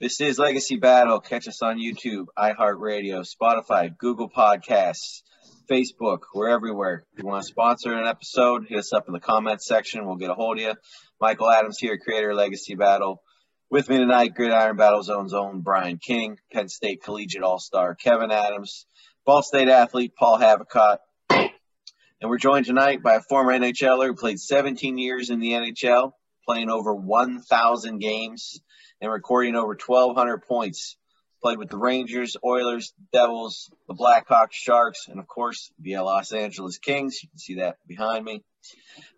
This is Legacy Battle. Catch us on YouTube, iHeartRadio, Spotify, Google Podcasts, Facebook. We're everywhere. If you want to sponsor an episode, hit us up in the comments section. We'll get a hold of you. Michael Adams here, creator of Legacy Battle. With me tonight, Gridiron Battle Zone's own Brian King, Penn State Collegiate All-Star Kevin Adams, Ball State athlete Paul Havicott. And we're joined tonight by a former NHLer who played 17 years in the NHL, playing over 1,000 games and recording over 1,200 points. Played with the Rangers, Oilers, Devils, the Blackhawks, Sharks, and of course the Los Angeles Kings. You can see that behind me.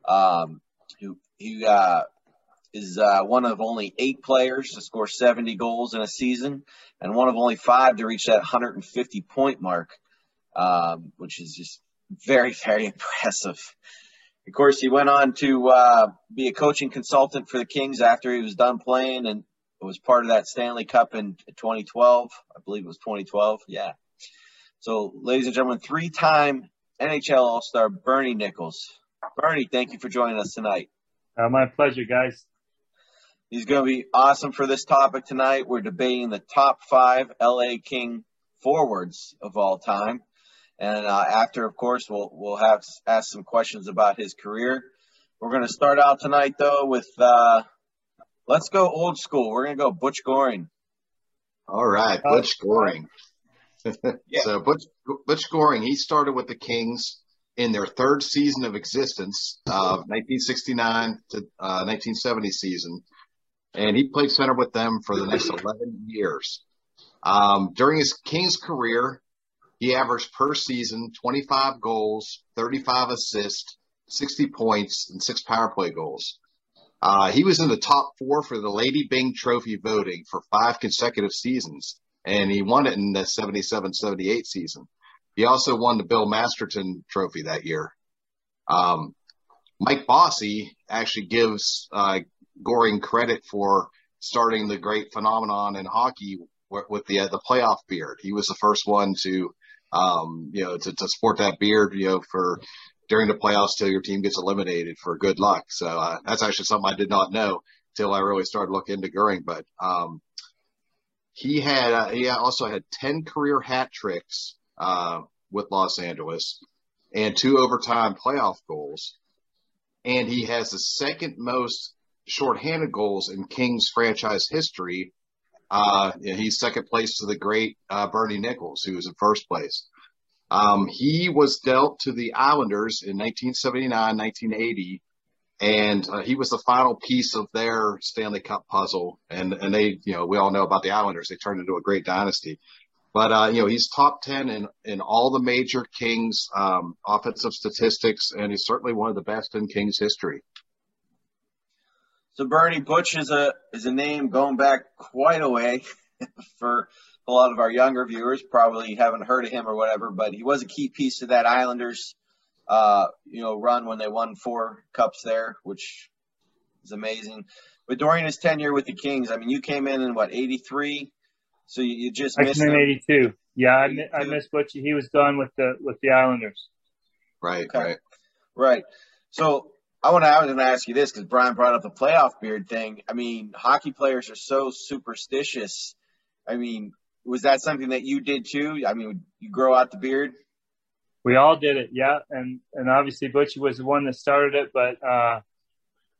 Um, who he uh, is uh, one of only eight players to score 70 goals in a season, and one of only five to reach that 150 point mark, um, which is just very, very impressive. Of course, he went on to uh, be a coaching consultant for the Kings after he was done playing, and it was part of that Stanley Cup in 2012. I believe it was 2012. Yeah. So, ladies and gentlemen, three-time NHL All-Star Bernie Nicholls. Bernie, thank you for joining us tonight. Uh, my pleasure, guys. He's going to be awesome for this topic tonight. We're debating the top five LA King forwards of all time, and uh, after, of course, we'll we'll have ask some questions about his career. We're going to start out tonight though with uh, Let's go old school. We're gonna go Butch Goring. All right, Butch Goring. yeah. So Butch Butch Goring, he started with the Kings in their third season of existence, uh, 1969 to uh, 1970 season, and he played center with them for the next 11 years. Um, during his Kings career, he averaged per season 25 goals, 35 assists, 60 points, and six power play goals. Uh, he was in the top four for the Lady Byng Trophy voting for five consecutive seasons, and he won it in the 77 78 season. He also won the Bill Masterton Trophy that year. Um, Mike Bossy actually gives uh, Goring credit for starting the great phenomenon in hockey with the uh, the playoff beard. He was the first one to, um, you know, to, to sport that beard, you know, for during the playoffs till your team gets eliminated for good luck. So uh, that's actually something I did not know till I really started looking into Goring. But um, he had uh, he also had ten career hat tricks uh, with Los Angeles and two overtime playoff goals, and he has the second most shorthanded goals in Kings franchise history. Uh, he's second place to the great uh, Bernie Nicholls, who was in first place. Um, he was dealt to the Islanders in 1979, 1980, and uh, he was the final piece of their Stanley Cup puzzle. And and they, you know, we all know about the Islanders. They turned into a great dynasty. But uh, you know, he's top ten in in all the major Kings um, offensive statistics, and he's certainly one of the best in Kings history. So Bernie Butch is a is a name going back quite a way for a lot of our younger viewers probably haven't heard of him or whatever, but he was a key piece to that Islanders, uh, you know, run when they won four cups there, which is amazing. But during his tenure with the Kings, I mean, you came in in what '83, so you, you just I missed came in '82. Yeah, I, I missed Butch. He was done with the with the Islanders. Right, okay. right, right. So I want to. I was going to ask you this because Brian brought up the playoff beard thing. I mean, hockey players are so superstitious. I mean, was that something that you did too? I mean, you grow out the beard. We all did it, yeah, and and obviously Butchie was the one that started it, but uh,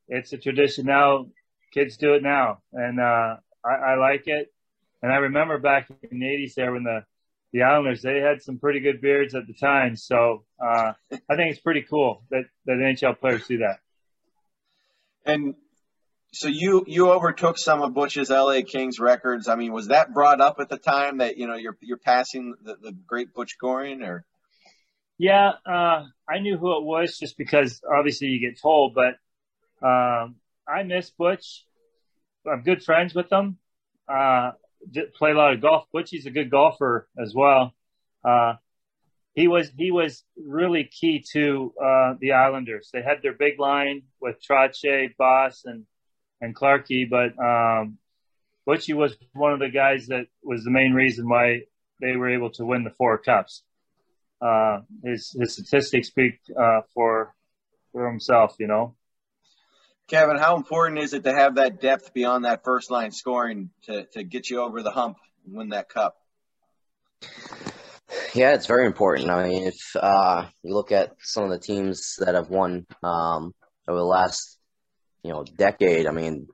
it's a tradition now. Kids do it now, and uh, I, I like it. And I remember back in the '80s there when the the Islanders they had some pretty good beards at the time. So uh, I think it's pretty cool that that NHL players do that. And so you you overtook some of Butch's LA Kings records. I mean, was that brought up at the time that you know you're you're passing the, the great Butch Goring or? Yeah, uh, I knew who it was just because obviously you get told, but um, I miss Butch. I'm good friends with him. Uh, play a lot of golf. Butch Butchie's a good golfer as well. Uh, he was he was really key to uh, the Islanders. They had their big line with Trottier, Boss, and and Clarkey, but um, Butchie was one of the guys that was the main reason why they were able to win the four cups. Uh, his his statistics speak uh, for for himself, you know. Kevin, how important is it to have that depth beyond that first line scoring to, to get you over the hump and win that cup? Yeah, it's very important. I mean, if uh, you look at some of the teams that have won um, over the last you know decade, I mean,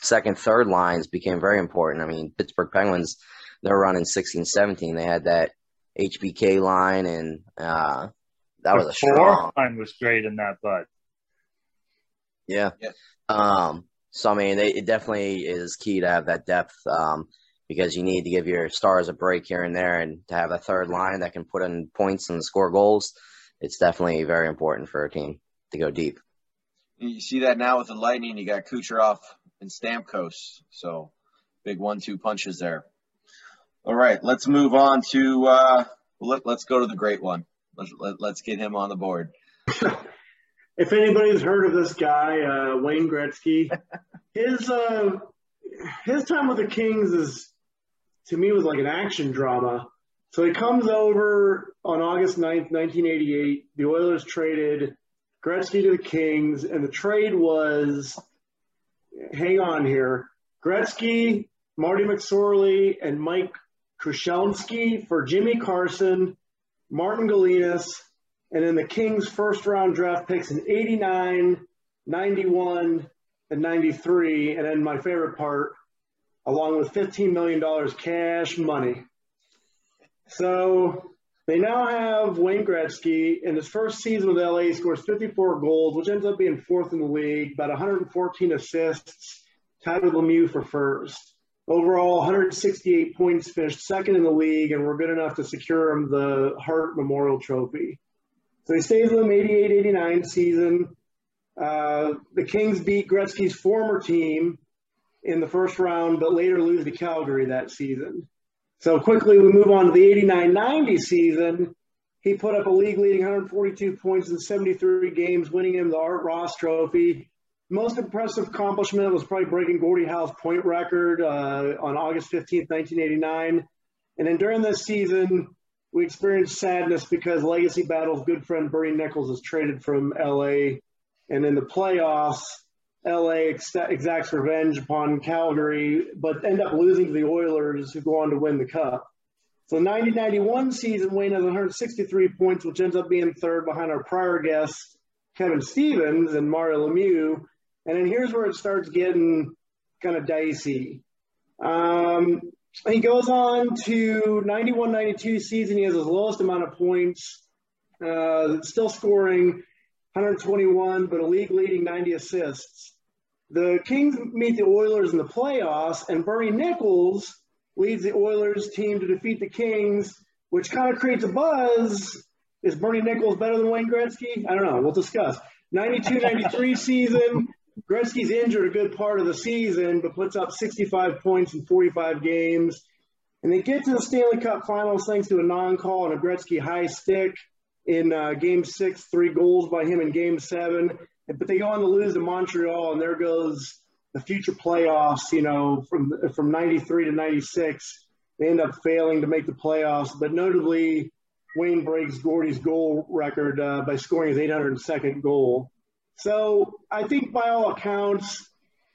second, third lines became very important. I mean, Pittsburgh Penguins, they're running 16, 17. They had that HBK line, and uh, that the was a strong line was great in that, but yeah. yeah. Um, so I mean, it, it, definitely is key to have that depth um, because you need to give your stars a break here and there, and to have a third line that can put in points and score goals. It's definitely very important for a team to go deep. You see that now with the Lightning. You got Kucherov and Stamkos, so big one-two punches there. All right, let's move on to uh, let, us go to the great one. Let's let, us let us get him on the board. if anybody's heard of this guy, uh, Wayne Gretzky, his uh, his time with the Kings is to me was like an action drama. So he comes over on August 9th, 1988. The Oilers traded Gretzky to the Kings, and the trade was hang on here Gretzky, Marty McSorley, and Mike Krushelnyski for Jimmy Carson, Martin Gelinas, and then the Kings' first round draft picks in 89, 91, and 93. And then my favorite part, along with $15 million cash money. So they now have Wayne Gretzky. In his first season with LA, scores 54 goals, which ends up being fourth in the league, about 114 assists, tied with Lemieux for first. Overall, 168 points, finished second in the league, and were good enough to secure him the Hart Memorial Trophy. So he stays with them 88 89 season. Uh, the Kings beat Gretzky's former team in the first round, but later lose to Calgary that season. So quickly we move on to the 89 90 season. He put up a league leading 142 points in 73 games, winning him the Art Ross Trophy. Most impressive accomplishment was probably breaking Gordie Howe's point record uh, on August 15th, 1989. And then during this season, we experienced sadness because Legacy Battle's good friend Bernie Nicholls is traded from LA. And in the playoffs, LA ex- exacts revenge upon Calgary, but end up losing to the Oilers, who go on to win the Cup. So, 1991 season, Wayne has 163 points, which ends up being third behind our prior guest, Kevin Stevens and Mario Lemieux. And then here's where it starts getting kind of dicey. Um, he goes on to 91 92 season. He has his lowest amount of points, uh, still scoring 121, but a league leading 90 assists. The Kings meet the Oilers in the playoffs, and Bernie Nicholls leads the Oilers team to defeat the Kings, which kind of creates a buzz. Is Bernie Nicholls better than Wayne Gretzky? I don't know. We'll discuss. 92 93 season, Gretzky's injured a good part of the season, but puts up 65 points in 45 games. And they get to the Stanley Cup Finals thanks to a non-call and a Gretzky high stick in uh, Game Six, three goals by him in Game Seven. But they go on to lose to Montreal, and there goes the future playoffs. You know, from from '93 to '96, they end up failing to make the playoffs. But notably, Wayne breaks Gordie's goal record uh, by scoring his 802nd goal. So I think by all accounts,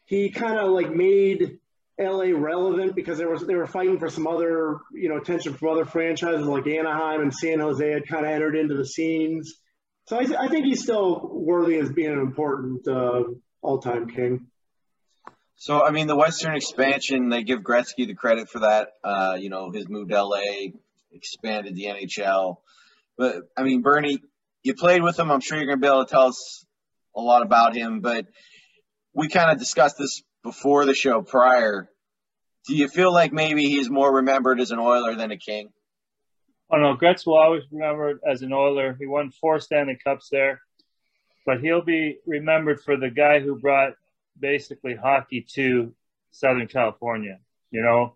he kind of like made LA relevant because they were they were fighting for some other you know attention from other franchises like Anaheim and San Jose had kind of entered into the scenes. So I, I think he's still worthy as being an important uh, all-time king. So I mean, the Western expansion they give Gretzky the credit for that. Uh, you know, his move to LA expanded the NHL. But I mean, Bernie, you played with him. I'm sure you're going to be able to tell us a lot about him. But we kind of discussed this before the show prior. Do you feel like maybe he's more remembered as an Oiler than a King? Oh no, Gretz will always be remembered as an Oiler. He won four Stanley Cups there, but he'll be remembered for the guy who brought basically hockey to Southern California. You know,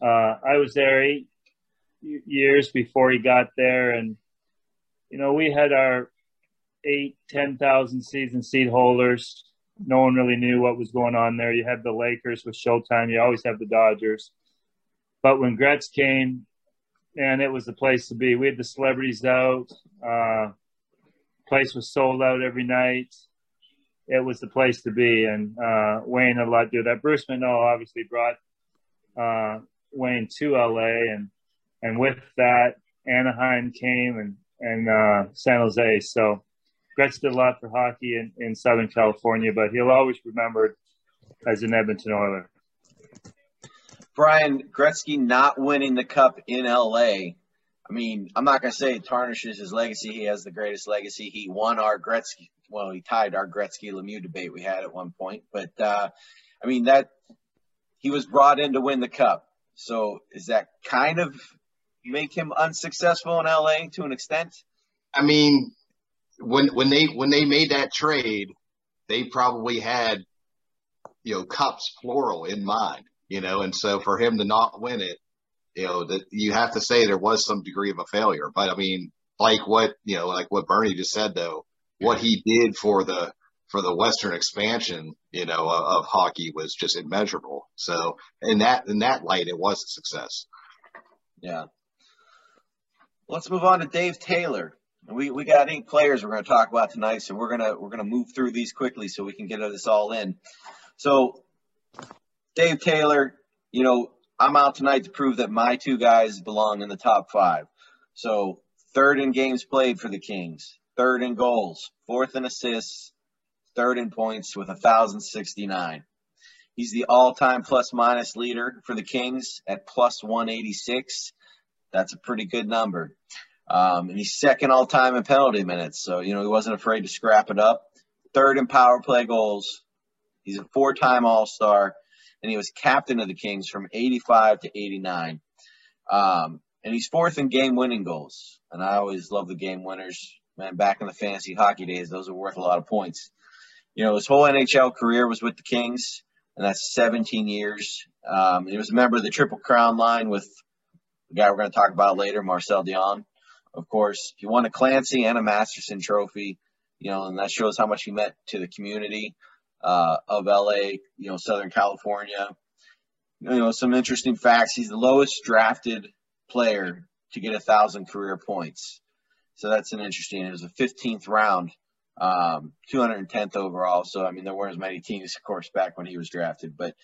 uh, I was there eight years before he got there, and you know we had our eight, ten thousand season seat holders no one really knew what was going on there. You had the Lakers with Showtime. You always have the Dodgers. But when Gretz came, man, it was the place to be. We had the celebrities out. Uh, place was sold out every night. It was the place to be, and uh, Wayne had a lot to do that. Bruce Monroe obviously brought uh, Wayne to LA, and and with that, Anaheim came and and uh, San Jose. So Gretz did a lot for hockey in, in Southern California, but he'll always remembered as an Edmonton Oiler. Brian Gretzky not winning the cup in LA. I mean, I'm not gonna say it tarnishes his legacy. He has the greatest legacy. He won our Gretzky. Well, he tied our Gretzky Lemieux debate we had at one point. But uh, I mean that he was brought in to win the cup. So is that kind of make him unsuccessful in LA to an extent? I mean, when when they when they made that trade, they probably had you know cups plural in mind, you know, and so for him to not win it, you know, that you have to say there was some degree of a failure. But I mean, like what you know, like what Bernie just said though, what he did for the for the Western expansion, you know, of, of hockey was just immeasurable. So in that in that light, it was a success. Yeah. Let's move on to Dave Taylor. We we got eight players we're going to talk about tonight, so we're gonna we're gonna move through these quickly so we can get this all in. So, Dave Taylor, you know, I'm out tonight to prove that my two guys belong in the top five. So, third in games played for the Kings, third in goals, fourth in assists, third in points with 1,069. He's the all-time plus minus leader for the Kings at plus 186. That's a pretty good number. Um, and he's second all time in penalty minutes. So, you know, he wasn't afraid to scrap it up. Third in power play goals. He's a four time All Star. And he was captain of the Kings from 85 to 89. Um, and he's fourth in game winning goals. And I always love the game winners. Man, back in the fantasy hockey days, those are worth a lot of points. You know, his whole NHL career was with the Kings, and that's 17 years. Um, he was a member of the Triple Crown line with the guy we're going to talk about later, Marcel Dionne of course. He won a Clancy and a Masterton Trophy, you know, and that shows how much he meant to the community uh, of LA, you know, Southern California. You know, some interesting facts. He's the lowest drafted player to get a thousand career points. So that's an interesting. It was a 15th round, um, 210th overall. So I mean, there weren't as many teams, of course, back when he was drafted. But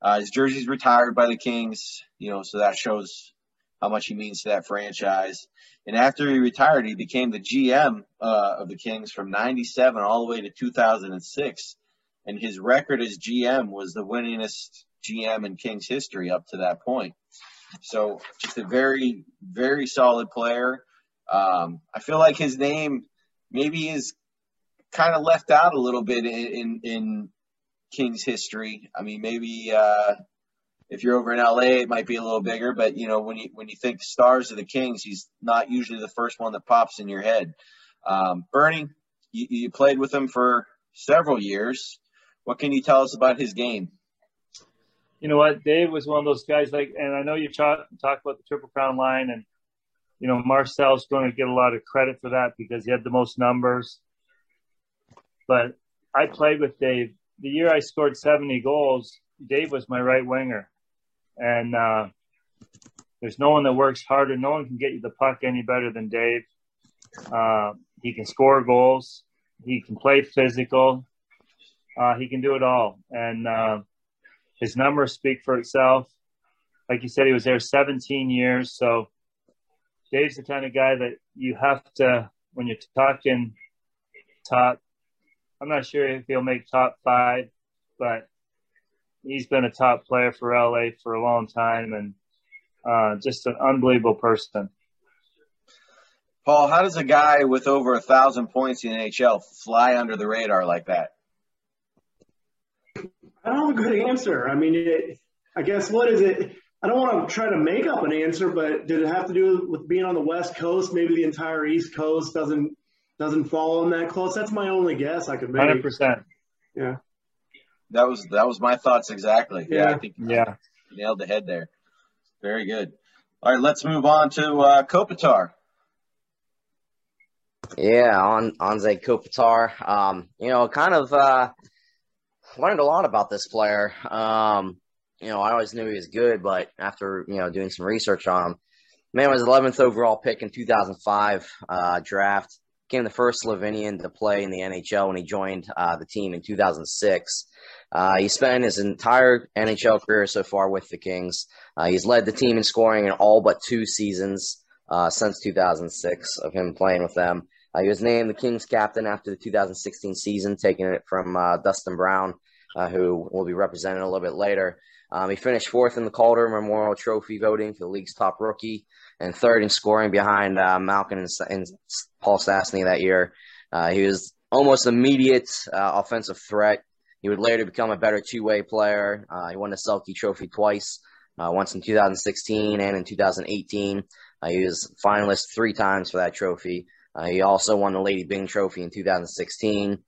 uh, his jersey's retired by the Kings, you know, so that shows how much he means to that franchise. And after he retired, he became the GM uh, of the Kings from 97 all the way to 2006. And his record as GM was the winningest GM in Kings history up to that point. So just a very, very solid player. Um, I feel like his name maybe is kind of left out a little bit in, in, in Kings history. I mean, maybe uh, if you're over in LA, it might be a little bigger, but you know when you when you think stars of the Kings, he's not usually the first one that pops in your head. Um, Bernie, you, you played with him for several years. What can you tell us about his game? You know what, Dave was one of those guys. Like, and I know you talk talk about the Triple Crown line, and you know Marcel's going to get a lot of credit for that because he had the most numbers. But I played with Dave the year I scored 70 goals. Dave was my right winger and uh, there's no one that works harder. No one can get you the puck any better than Dave. Uh, he can score goals. He can play physical. Uh, he can do it all. And uh, his numbers speak for itself. Like you said, he was there 17 years. So Dave's the kind of guy that you have to, when you're talking top, I'm not sure if he'll make top five, but he's been a top player for LA for a long time and uh, just an unbelievable person. Paul, how does a guy with over a thousand points in the NHL fly under the radar like that? I don't have a good answer. I mean, it, I guess what is it? I don't want to try to make up an answer, but did it have to do with being on the West Coast? Maybe the entire East Coast doesn't doesn't follow him that close. That's my only guess I could make. Hundred percent. Yeah. That was that was my thoughts exactly. Yeah, Yeah. I think Yeah. nailed the head there. Very good. All right, let's move on to uh, Kopitar. Yeah, on Anze Kopitar. Um, you know, kind of uh, learned a lot about this player. Um, you know, I always knew he was good, but after you know doing some research on him, man was 11th overall pick in 2005 uh, draft. Became the first Slovenian to play in the NHL when he joined uh, the team in 2006. Uh, he spent his entire NHL career so far with the Kings. Uh, he's led the team in scoring in all but two seasons uh, since 2006 of him playing with them. Uh, he was named the Kings captain after the 2016 season, taking it from uh, Dustin Brown, uh, who will be represented a little bit later. Um, he finished fourth in the Calder Memorial Trophy voting for the league's top rookie and third in scoring behind uh, Malkin and, and Paul Stastny that year. Uh, he was almost immediate uh, offensive threat. He would later become a better two-way player. He won the Selke Trophy twice, once in 2016 and in 2018. Uh, he was finalist three times for that trophy. Uh, he also won the Lady Byng Trophy in 2016.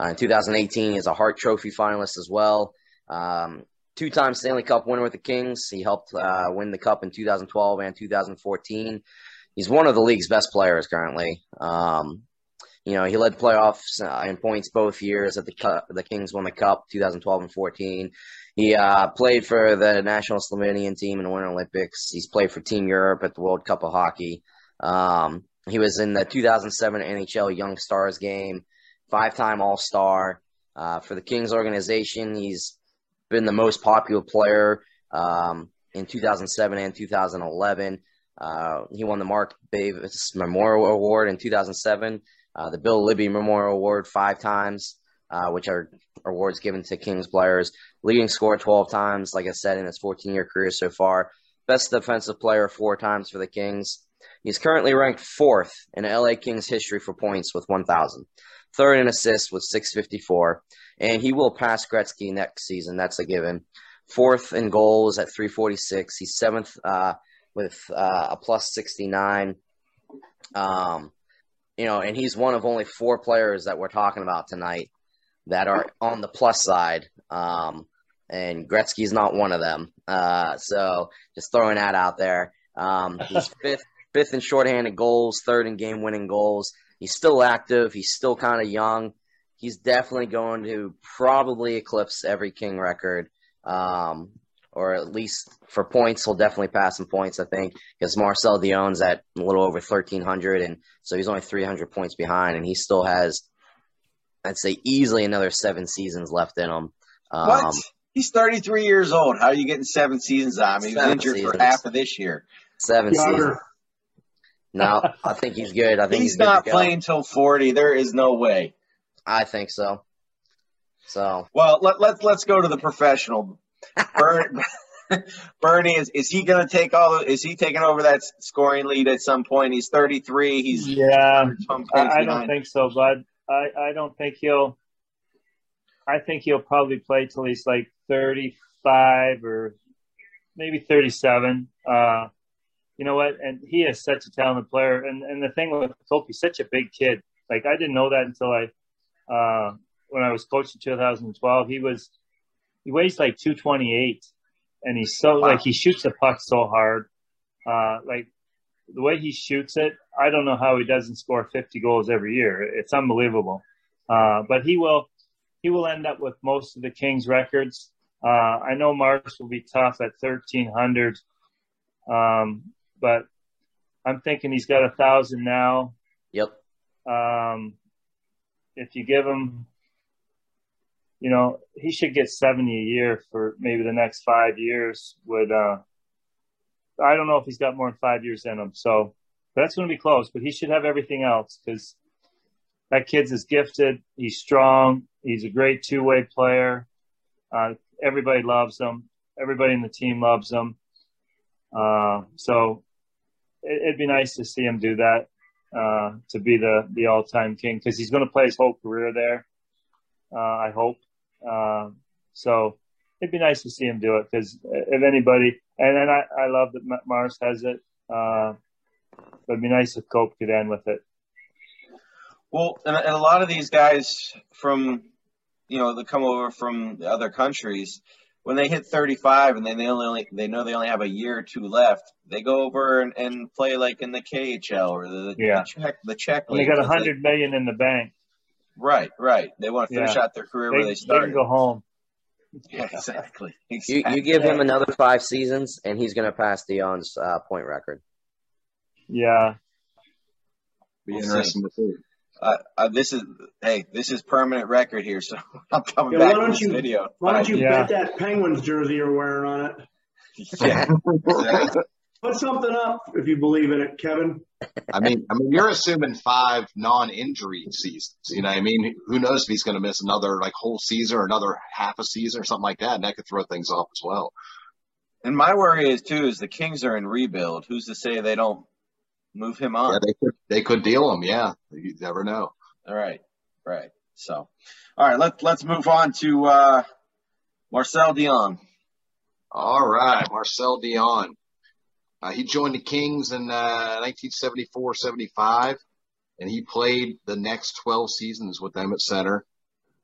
Uh, in 2018, he is a Hart Trophy finalist as well. Um, two-time Stanley Cup winner with the Kings. He helped uh, win the Cup in 2012 and 2014. He's one of the league's best players currently. Um, you know, he led playoffs uh, in points both years that the the Kings won the Cup, 2012 and 14. He uh, played for the national Slovenian team in the Winter Olympics. He's played for Team Europe at the World Cup of Hockey. Um, he was in the 2007 NHL Young Stars game, five-time All-Star uh, for the Kings organization. He's been the most popular player um, in 2007 and 2011. Uh, he won the Mark Bavis Memorial Award in 2007, uh, the Bill Libby Memorial Award five times, uh, which are awards given to Kings players. Leading scorer 12 times, like I said, in his 14 year career so far. Best defensive player four times for the Kings. He's currently ranked fourth in LA Kings history for points with 1,000, third in assists with 654, and he will pass Gretzky next season. That's a given. Fourth in goals at 346. He's seventh uh, with uh, a plus 69. Um, you know, and he's one of only four players that we're talking about tonight that are on the plus side. Um, and Gretzky's not one of them. Uh, so just throwing that out there. Um, he's fifth, fifth in shorthanded goals, third in game winning goals. He's still active. He's still kind of young. He's definitely going to probably eclipse every King record. Um, or at least for points, he'll definitely pass some points, I think, because Marcel Dionne's at a little over 1,300, and so he's only 300 points behind, and he still has, I'd say, easily another seven seasons left in him. Um, What? He's 33 years old. How are you getting seven seasons on him? He was injured seasons. for half of this year. Seven seasons. Younger. No, I think he's good. I think He's, he's, not go. playing till 40. There is no way. I think so. So Well, let, let's let's go to the professional. Bern, Bernie is is he going to take all? Is he taking over that scoring lead at some point? He's 33. He's Yeah, I, I don't think so, bud. I, I don't think he'll. I think he'll probably play till he's like thirty-five or maybe thirty-seven. Uh, you know what? And he is such a talented player. And and the thing with he's such a big kid. Like I didn't know that until I, uh, when I was coaching 2012. He was, he weighs like 228, and he's so Wow. like he shoots the puck so hard. Uh, like the way he shoots it, I don't know how he doesn't score 50 goals every year. It's unbelievable. Uh, but he will, he will end up with most of the Kings records. Uh, I know Mars will be tough at 1300. Um, but I'm thinking he's got a thousand now. yep. Um, if you give him, you know, he should get 70 a year for maybe the next five years. Would uh, I don't know if he's got more than five years in him, so that's going to be close. But he should have everything else because that kid's is gifted. He's strong. He's a great two way player. Uh, everybody loves him. Everybody in the team loves him. Uh, so it, would be nice to see him do that uh, to be the the all time king because he's going to play his whole career there. Uh, I hope. Uh, so it'd be nice to see him do it because if anybody, and then I, I love that Mars has it. Uh, it'd be nice if Cope could end with it. Well, and, and a lot of these guys from, you know, that come over from other countries, when they hit 35 and then they only they know they only have a year or two left, they go over and, and play like in the KHL or the, yeah. the Czech the Czech league. They got a hundred million in the bank. Right, right. They want to finish yeah. out their career they, where they started. They go home. Yeah, exactly. exactly. You, you give him another five seasons, and he's going to pass Dionne's uh, point record. Yeah. Be we'll interesting see. to see. Uh, uh, this is hey, this is permanent record here, so I'm coming yeah, back to this you, video. Why don't you yeah. bet that Penguins jersey you're wearing on it? Yeah. Put something up if you believe in it, Kevin. I mean, I mean, you're assuming five non-injury seasons. You know, I mean, who knows if he's going to miss another like whole season or another half a season or something like that, and that could throw things off as well. And my worry is too is the Kings are in rebuild. Who's to say they don't move him on? Yeah, they could they could deal him. Yeah, you never know. All right, right. So, all right, let's let's move on to uh, Marcel Dionne. All right, Marcel Dionne. Uh, he joined the Kings in uh, 1974-75, and he played the next 12 seasons with them at center.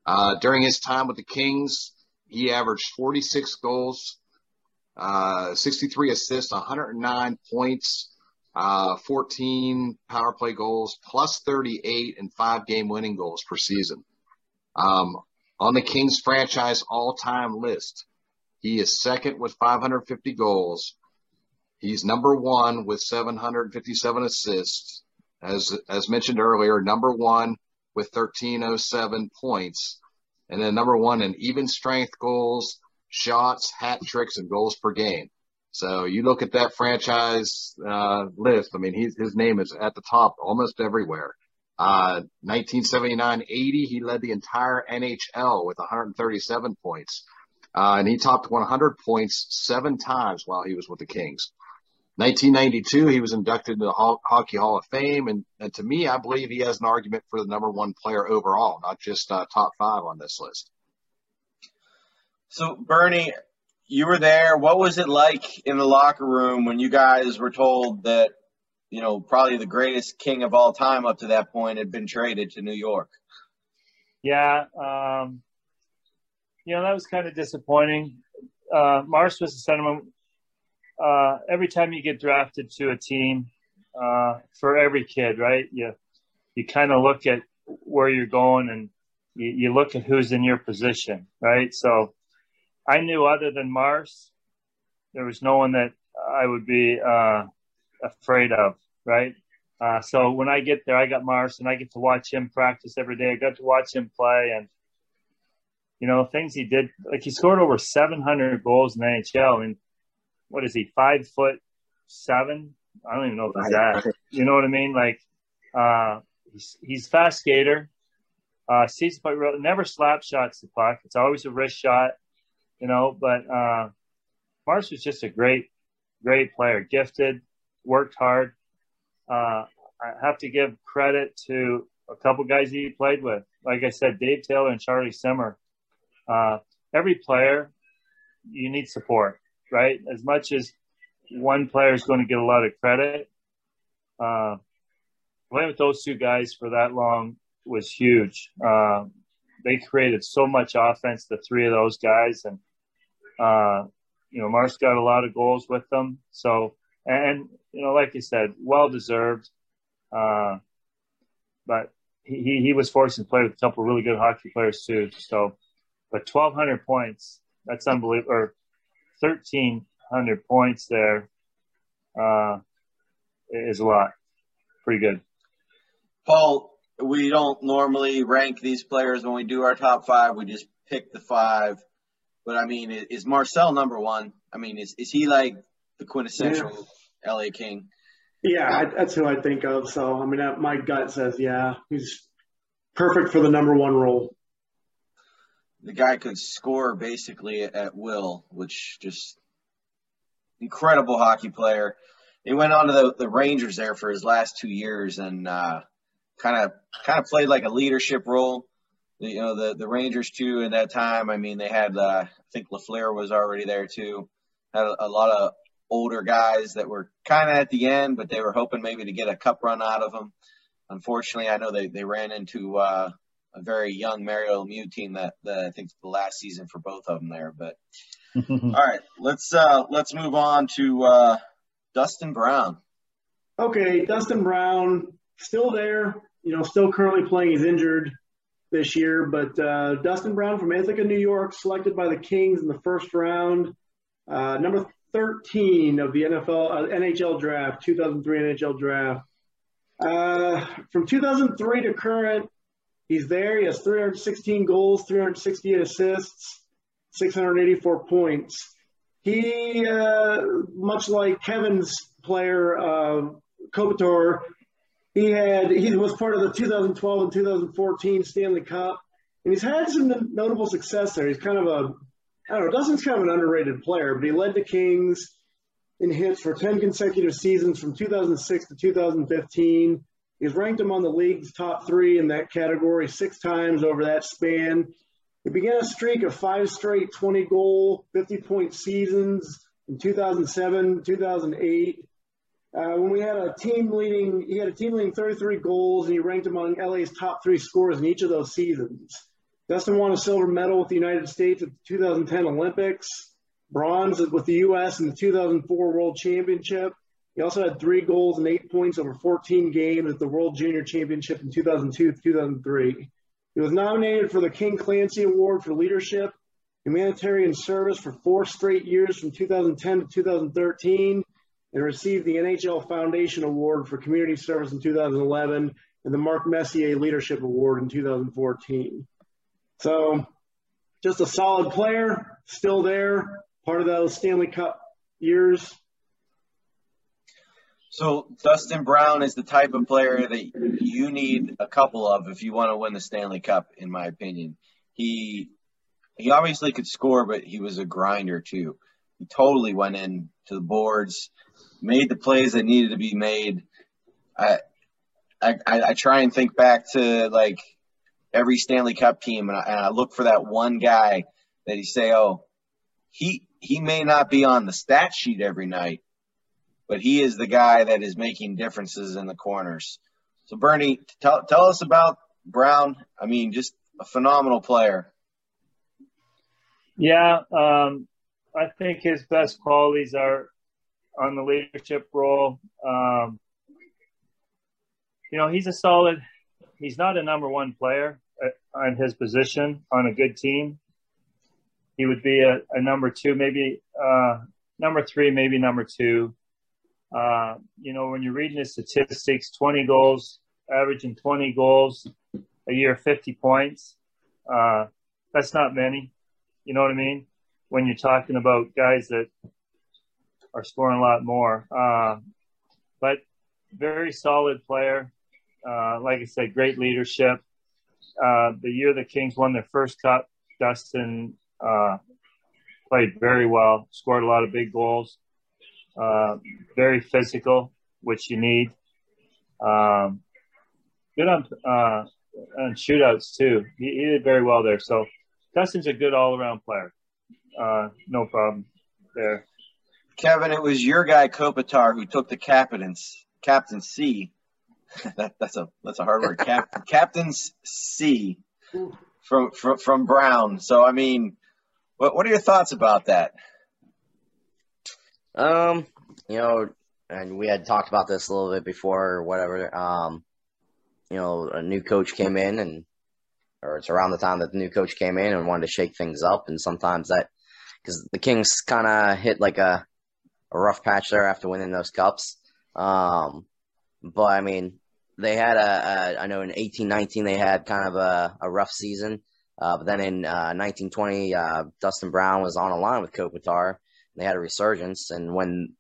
Uh, during his time with the Kings, he averaged 46 goals, uh, 63 assists, 109 points, uh, 14 power play goals, plus 38 and five game winning goals per season. Um, on the Kings franchise all time list, he is second with 550 goals. He's number one with 757 assists. As, as mentioned earlier, number one with 1307 points. And then number one in even strength goals, shots, hat tricks, and goals per game. So you look at that franchise uh, list. I mean, he's, his name is at the top almost everywhere. Uh, 1979-80, he led the entire NHL with 137 points, uh, and he topped 100 points seven times while he was with the Kings. 1992, he was inducted into the Hockey Hall of Fame, and, and, to me, I believe he has an argument for the number one player overall, not just uh, top five on this list. So, Bernie, you were there. What was it like in the locker room when you guys were told that, you know, probably the greatest king of all time up to that point had been traded to New York? Yeah, um, you know that was kind of disappointing. Uh, Mars was a sentiment uh, every time you get drafted to a team, uh, for every kid, right? You you kind of look at where you're going and you, you, look at who's in your position, right? So I knew other than Mars, there was no one that I would be uh, afraid of, right? Uh, so when I get there, I got Mars and I get to watch him practice every day. I got to watch him play and you know things he did. Like he scored over 700 goals in the NHL and what is he, five foot seven? I don't even know if he's that. You know what I mean? Like, uh, he's, he's fast skater. Uh, sees but never slap shots the puck. It's always a wrist shot, you know. But uh, was just a great, great player, gifted, worked hard. Uh, I have to give credit to a couple guys he played with. Like I said, Dave Taylor and Charlie Simmer. Uh, every player, you need support right? As much as one player is going to get a lot of credit, uh, playing with those two guys for that long was huge. Uh, they created so much offense, the three of those guys, and uh, you know, Mars got a lot of goals with them. So, and you know, like you said, well deserved. Uh, but he, he was forced to play with a couple really good hockey players too. So, but 1,200 points, that's unbelievable. Or 1,300 points there uh, is a lot. Pretty good. Paul, we don't normally rank these players when we do our top five. We just pick the five. But I mean, is Marcel number one? I mean, is is he like the quintessential yeah. LA King? Yeah, I, that's who I think of. So I mean, my gut says yeah, he's perfect for the number one role. The guy could score basically at will, which just incredible hockey player. He went on to the, the Rangers there for his last two years and kind of kind of played like a leadership role. You know, the the Rangers too in that time. I mean, they had uh, I think Lafleur was already there too. Had a, a lot of older guys that were kind of at the end, but they were hoping maybe to get a cup run out of them. Unfortunately, I know they, they ran into uh, a very young Mario Lemieux team that, that I think the last season for both of them there. But all right, let's uh, let's move on to uh, Dustin Brown. Okay, Dustin Brown still there. You know, still currently playing. He's injured this year, but uh, Dustin Brown from Ithaca, New York, selected by the Kings in the first round, uh, number 13 of the NFL uh, NHL draft, 2003 NHL draft. Uh, from 2003 to current, he's there. He has 316 goals, 368 assists, 684 points. He, uh, much like Kevin's player, Kopitar, he had he was part of the 2012 and 2014 Stanley Cup, and he's had some notable success there. He's kind of a I don't know, Dustin's kind of an underrated player, but he led the Kings in hits for 10 consecutive seasons from 2006 to 2015. He's ranked among the league's top three in that category six times over that span. He began a streak of five straight 20 goal, 50 point seasons in 2007, 2008. Uh, when we had a team leading, he had a team leading 33 goals, and he ranked among LA's top three scorers in each of those seasons. Dustin won a silver medal with the United States at the 2010 Olympics, bronze with the U.S. in the 2004 World Championship. He also had three goals and eight points over 14 games at the World Junior Championship in 2002 2003. He was nominated for the King Clancy Award for Leadership, Humanitarian Service for four straight years from 2010 to 2013 and received the NHL Foundation Award for Community Service in 2011 and the Mark Messier Leadership Award in 2014. So, just a solid player, still there, part of those Stanley Cup years. So, Dustin Brown is the type of player that you need a couple of if you want to win the Stanley Cup, in my opinion. He he obviously could score, but he was a grinder too. He totally went in to the boards made the plays that needed to be made. I, I, I try and think back to like every Stanley Cup team, and I, and I look for that one guy that you say, oh, he he may not be on the stat sheet every night, but he is the guy that is making differences in the corners. So Bernie, tell tell us about Brown. I mean, just a phenomenal player. Yeah, um, I think his best qualities are on the leadership role. Um, you know, he's a solid. He's not a number one player on his position on a good team. He would be a, a number two, maybe uh, number three, maybe number two. Uh, you know, when you're reading his statistics, 20 goals, averaging 20 goals a year, 50 points. Uh, that's not many. You know what I mean? When you're talking about guys that are scoring a lot more. Uh, but very solid player. Uh, like I said, great leadership. Uh, the year the Kings won their first cup, Dustin uh, played very well, scored a lot of big goals. Uh, very physical, which you need. Um, good on uh, on shootouts too. He, he, did very well there. So Dustin's a good all around player. No problem there. Kevin, it was your guy Kopitar who took the captain's captain C. that, that's a that's a hard word. Cap, captain's C from, from from Brown. So I mean, what what are your thoughts about that? Um, you know, and we had talked about this a little bit before or whatever. Um, you know, a new coach came in and or it's around the time that the new coach came in and wanted to shake things up and sometimes that because the Kings kind of hit like a a rough patch there after winning those cups. Um, but I mean, they had a, a I know in eighteen nineteen they had kind of a, a rough season. Uh, but then in uh, 1920, uh, Dustin Brown was on a line with Kopitar. They had a resurgence, and when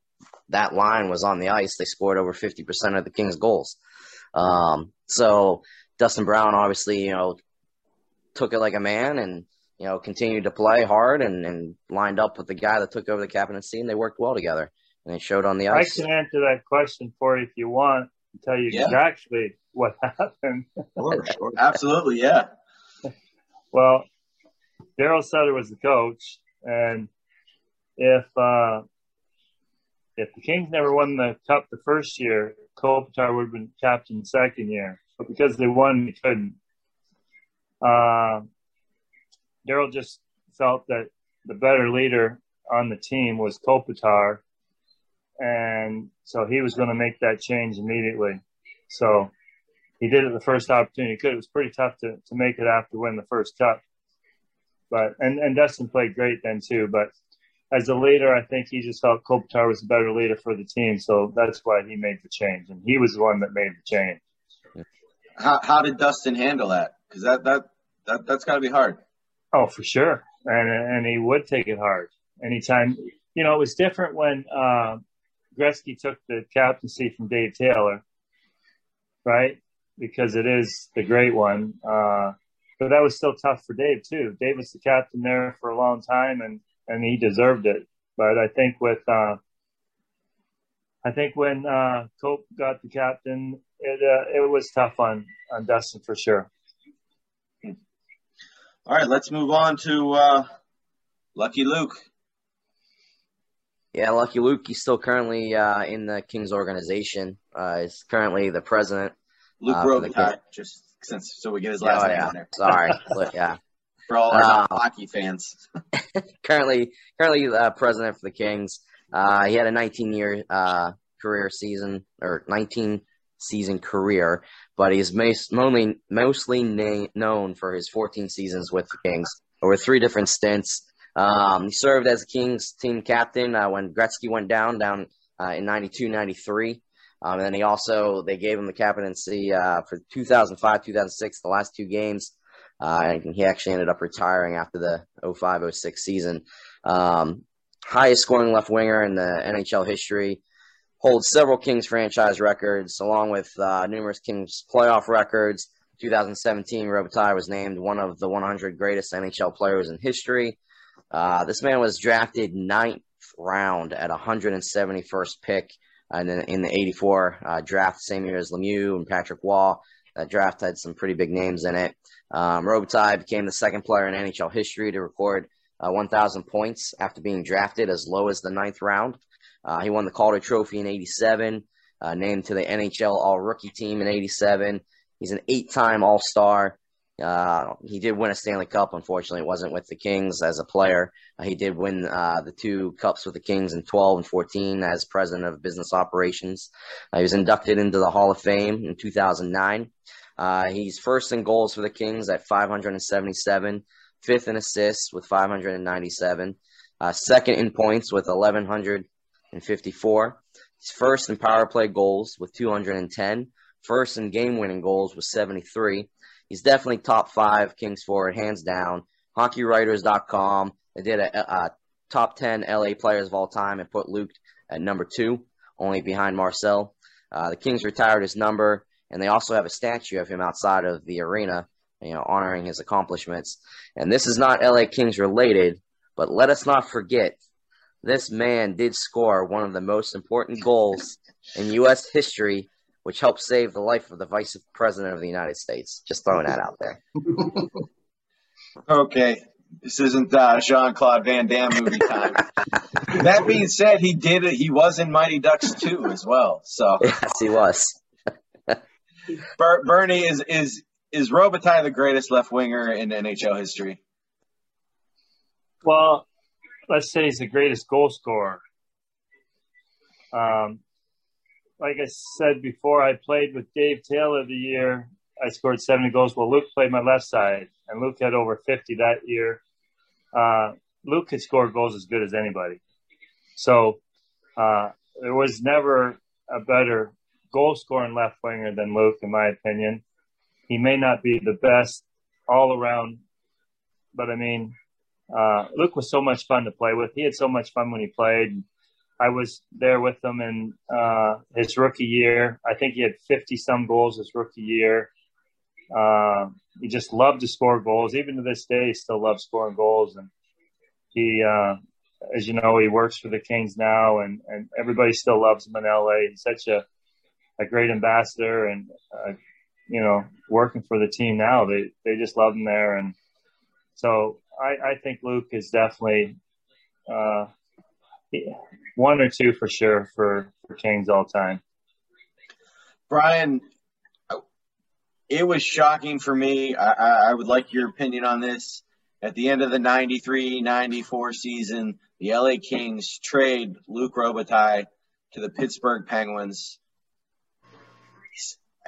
that line was on the ice, they scored over 50% of the Kings' goals. Um, so Dustin Brown obviously, you know, took it like a man and you know continued to play hard and, and lined up with the guy that took over the captaincy, and they worked well together, and it showed on the ice. I can answer that question for you if you want. And tell you yeah. exactly what happened. Sure, sure. Absolutely, yeah. well, Darryl Sutter was the coach, and if uh, if the Kings never won the cup the first year, Kopitar would have been captain the second year. But because they won, they couldn't. Uh, Darryl just felt that the better leader on the team was Kopitar, and so he was going to make that change immediately. So he did it the first opportunity he could. It was pretty tough to, to make it after win the first cup. But and, and Dustin played great then too. But as a leader, I think he just felt Kopitar was a better leader for the team. So that's why he made the change. And he was the one that made the change. How, how did Dustin handle that? Because that, that, that, that's got to be hard. Oh, for sure. And, and he would take it hard anytime. You know, it was different when uh, Gretzky took the captaincy from Dave Taylor, right? Because it is the great one. Uh, but that was still tough for Dave, too. Dave was the captain there for a long time, and and he deserved it. But I think with uh, I think when uh, Cope got the captain, it uh, it was tough on on Dustin for sure. All right, let's move on to uh, Lucky Luc. Yeah, Lucky Luc. He's still currently uh, in the Kings organization. Uh, he's currently the president. Luc uh, Robitaille, just since so we get his last oh, name yeah. on there. Sorry, yeah for all our uh, hockey fans. currently, currently uh, president for the Kings. Uh, he had a 19 year uh, career season or 19 season career, but he's mostly mostly na- known for his 14 seasons with the Kings over three different stints. Um, he served as Kings team captain uh, when Gretzky went down down uh, in 92 93. Um, and then he also they gave him the captaincy uh, for 2005 2006 the last two games uh, and he actually ended up retiring after the 05 06 season. Um, highest scoring left winger in the NHL history. Holds several Kings franchise records, along with uh, numerous Kings playoff records. 2017, Robitaille was named one of the 100 greatest NHL players in history. Uh, this man was drafted ninth round at 171st pick in the, in the 84 uh, draft, same year as Lemieux and Patrick Roy. That draft had some pretty big names in it. Um, Robitaille became the second player in NHL history to record uh, 1,000 points after being drafted as low as the ninth round. Uh, he won the Calder Trophy in 87, uh, named to the NHL All Rookie Team in 87. He's an eight time All Star. Uh, he did win a Stanley Cup. Unfortunately, it wasn't with the Kings as a player. Uh, he did win uh, the two cups with the Kings in 12 and 14 as president of business operations. Uh, he was inducted into the Hall of Fame in 2009. Uh, he's first in goals for the Kings at 577, fifth in assists with 597, uh, second in points with 1,154. He's first in power play goals with 210, first in game winning goals with 73. He's definitely top five Kings forward, hands down. HockeyWriters.com, they did a, a top 10 LA players of all time and put Luc at number two, only behind Marcel. Uh, the Kings retired his number and they also have a statue of him outside of the arena, you know, honoring his accomplishments. And this is not LA Kings related, but let us not forget this man did score one of the most important goals in U.S. history, which helped save the life of the Vice President of the United States. Just throwing that out there. okay. This isn't uh, Jean Claude Van Damme movie time. that being said, he did it. He was in Mighty Ducks 2 as well. So yes, he was. Ber- Bernie is is is Robitaille the greatest left winger in NHL history? Well, let's say he's the greatest goal scorer. Um, like I said before, I played with Dave Taylor the year I scored 70 goals. Well, Luc played my left side, and Luc had over 50 that year. Uh, Luc could score goals as good as anybody. So uh, there was never a better goal scoring left winger than Luc, in my opinion. He may not be the best all around but I mean, uh, Luc was so much fun to play with. He had so much fun when he played. I was there with him in uh, his rookie year. I think he had 50 some goals his rookie year. Uh, he just loved to score goals. Even to this day, he still loves scoring goals. And he, uh, as you know, he works for the Kings now, and, and everybody still loves him in LA. He's such a, a great ambassador, and uh, you know, working for the team now, they they just love him there. And so I, I think Luc is definitely uh, one or two for sure for, for Kings all time. Brian, it was shocking for me. I, I would like your opinion on this. At the end of the 93 94 season, the LA Kings trade Luc Robitaille to the Pittsburgh Penguins.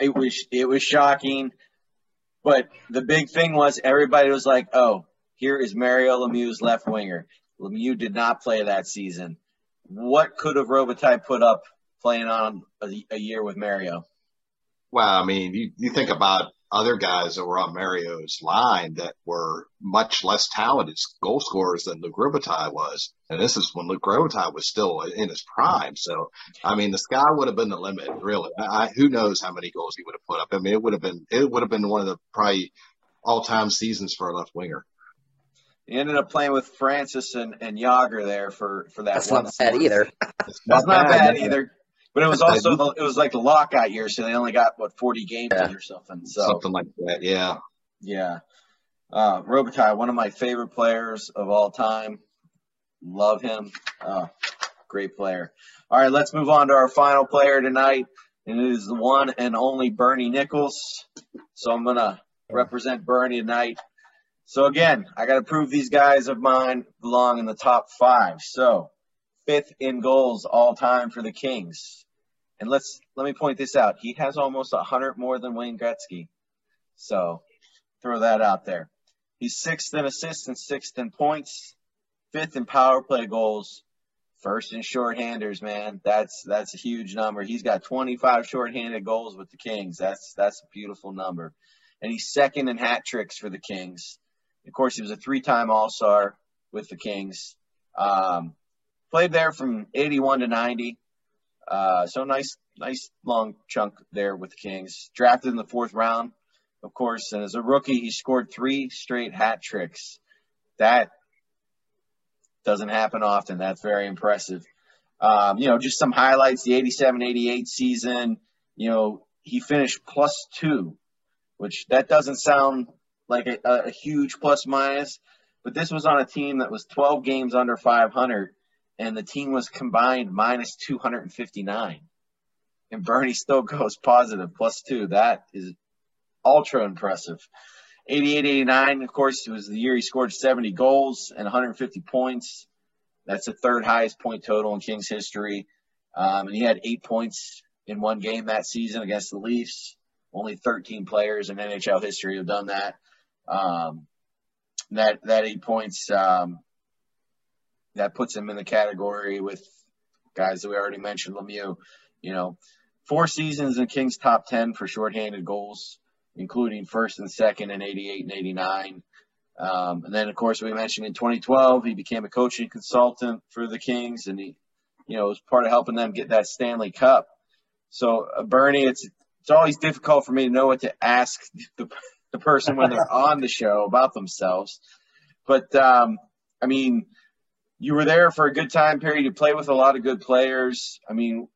It was it was shocking, but the big thing was everybody was like, "Oh, here is Mario Lemieux's left winger." Lemieux did not play that season. What could have Robitaille put up playing on a, a year with Mario? Well, I mean, you, you think about other guys that were on Mario's line that were much less talented goal scorers than Luc Robitaille was. And this is when Luc Robitaille was still in his prime. So, I mean, the sky would have been the limit, really. I, who knows how many goals he would have put up. I mean, it would have been, it would have been one of the probably all time seasons for a left winger. He ended up playing with Francis and, and Jagr there for, for that That's one. not bad either. That's not, not bad, bad either. But it was also the, it was like the lockout year, so they only got what forty games yeah. or something. So something like that, yeah. Yeah. Uh, Robitaille, one of my favorite players of all time. Love him. Uh, great player. All right, let's move on to our final player tonight, and it is the one and only Bernie Nicholls. So I'm gonna represent Bernie tonight. So again, I got to prove these guys of mine belong in the top five. So fifth in goals all time for the Kings. And let's let me point this out. He has almost 100 more than Wayne Gretzky. So throw that out there. He's sixth in assists and sixth in points, fifth in power play goals, first in shorthanders, man. That's that's a huge number. He's got 25 shorthanded goals with the Kings. That's that's a beautiful number. And he's second in hat tricks for the Kings. Of course, he was a three-time All-Star with the Kings. Um, played there from 81 to 90. Uh, so nice, nice long chunk there with the Kings. Drafted in the fourth round, of course, and as a rookie, he scored three straight hat tricks. That doesn't happen often. That's very impressive. Um, you know, just some highlights: the 87-88 season. You know, he finished plus two, which that doesn't sound like a, a huge plus minus, but this was on a team that was 12 games under 500 and the team was combined minus 259. And Bernie still goes positive, plus two. That is ultra impressive. 88 89, of course, it was the year he scored 70 goals and 150 points. That's the third highest point total in Kings history. Um, and he had eight points in one game that season against the Leafs. Only 13 players in NHL history have done that. Um, that that eight points um, that puts him in the category with guys that we already mentioned, Lemieux. You know, four seasons in Kings top 10 for shorthanded goals, including first and second in 88 and 89. Um, and then, of course, we mentioned in 2012, he became a coaching consultant for the Kings and he, you know, was part of helping them get that Stanley Cup. So, uh, Bernie, it's, it's always difficult for me to know what to ask the, the person when they're on the show about themselves. But, um, I mean, you were there for a good time period. You play with a lot of good players. I mean,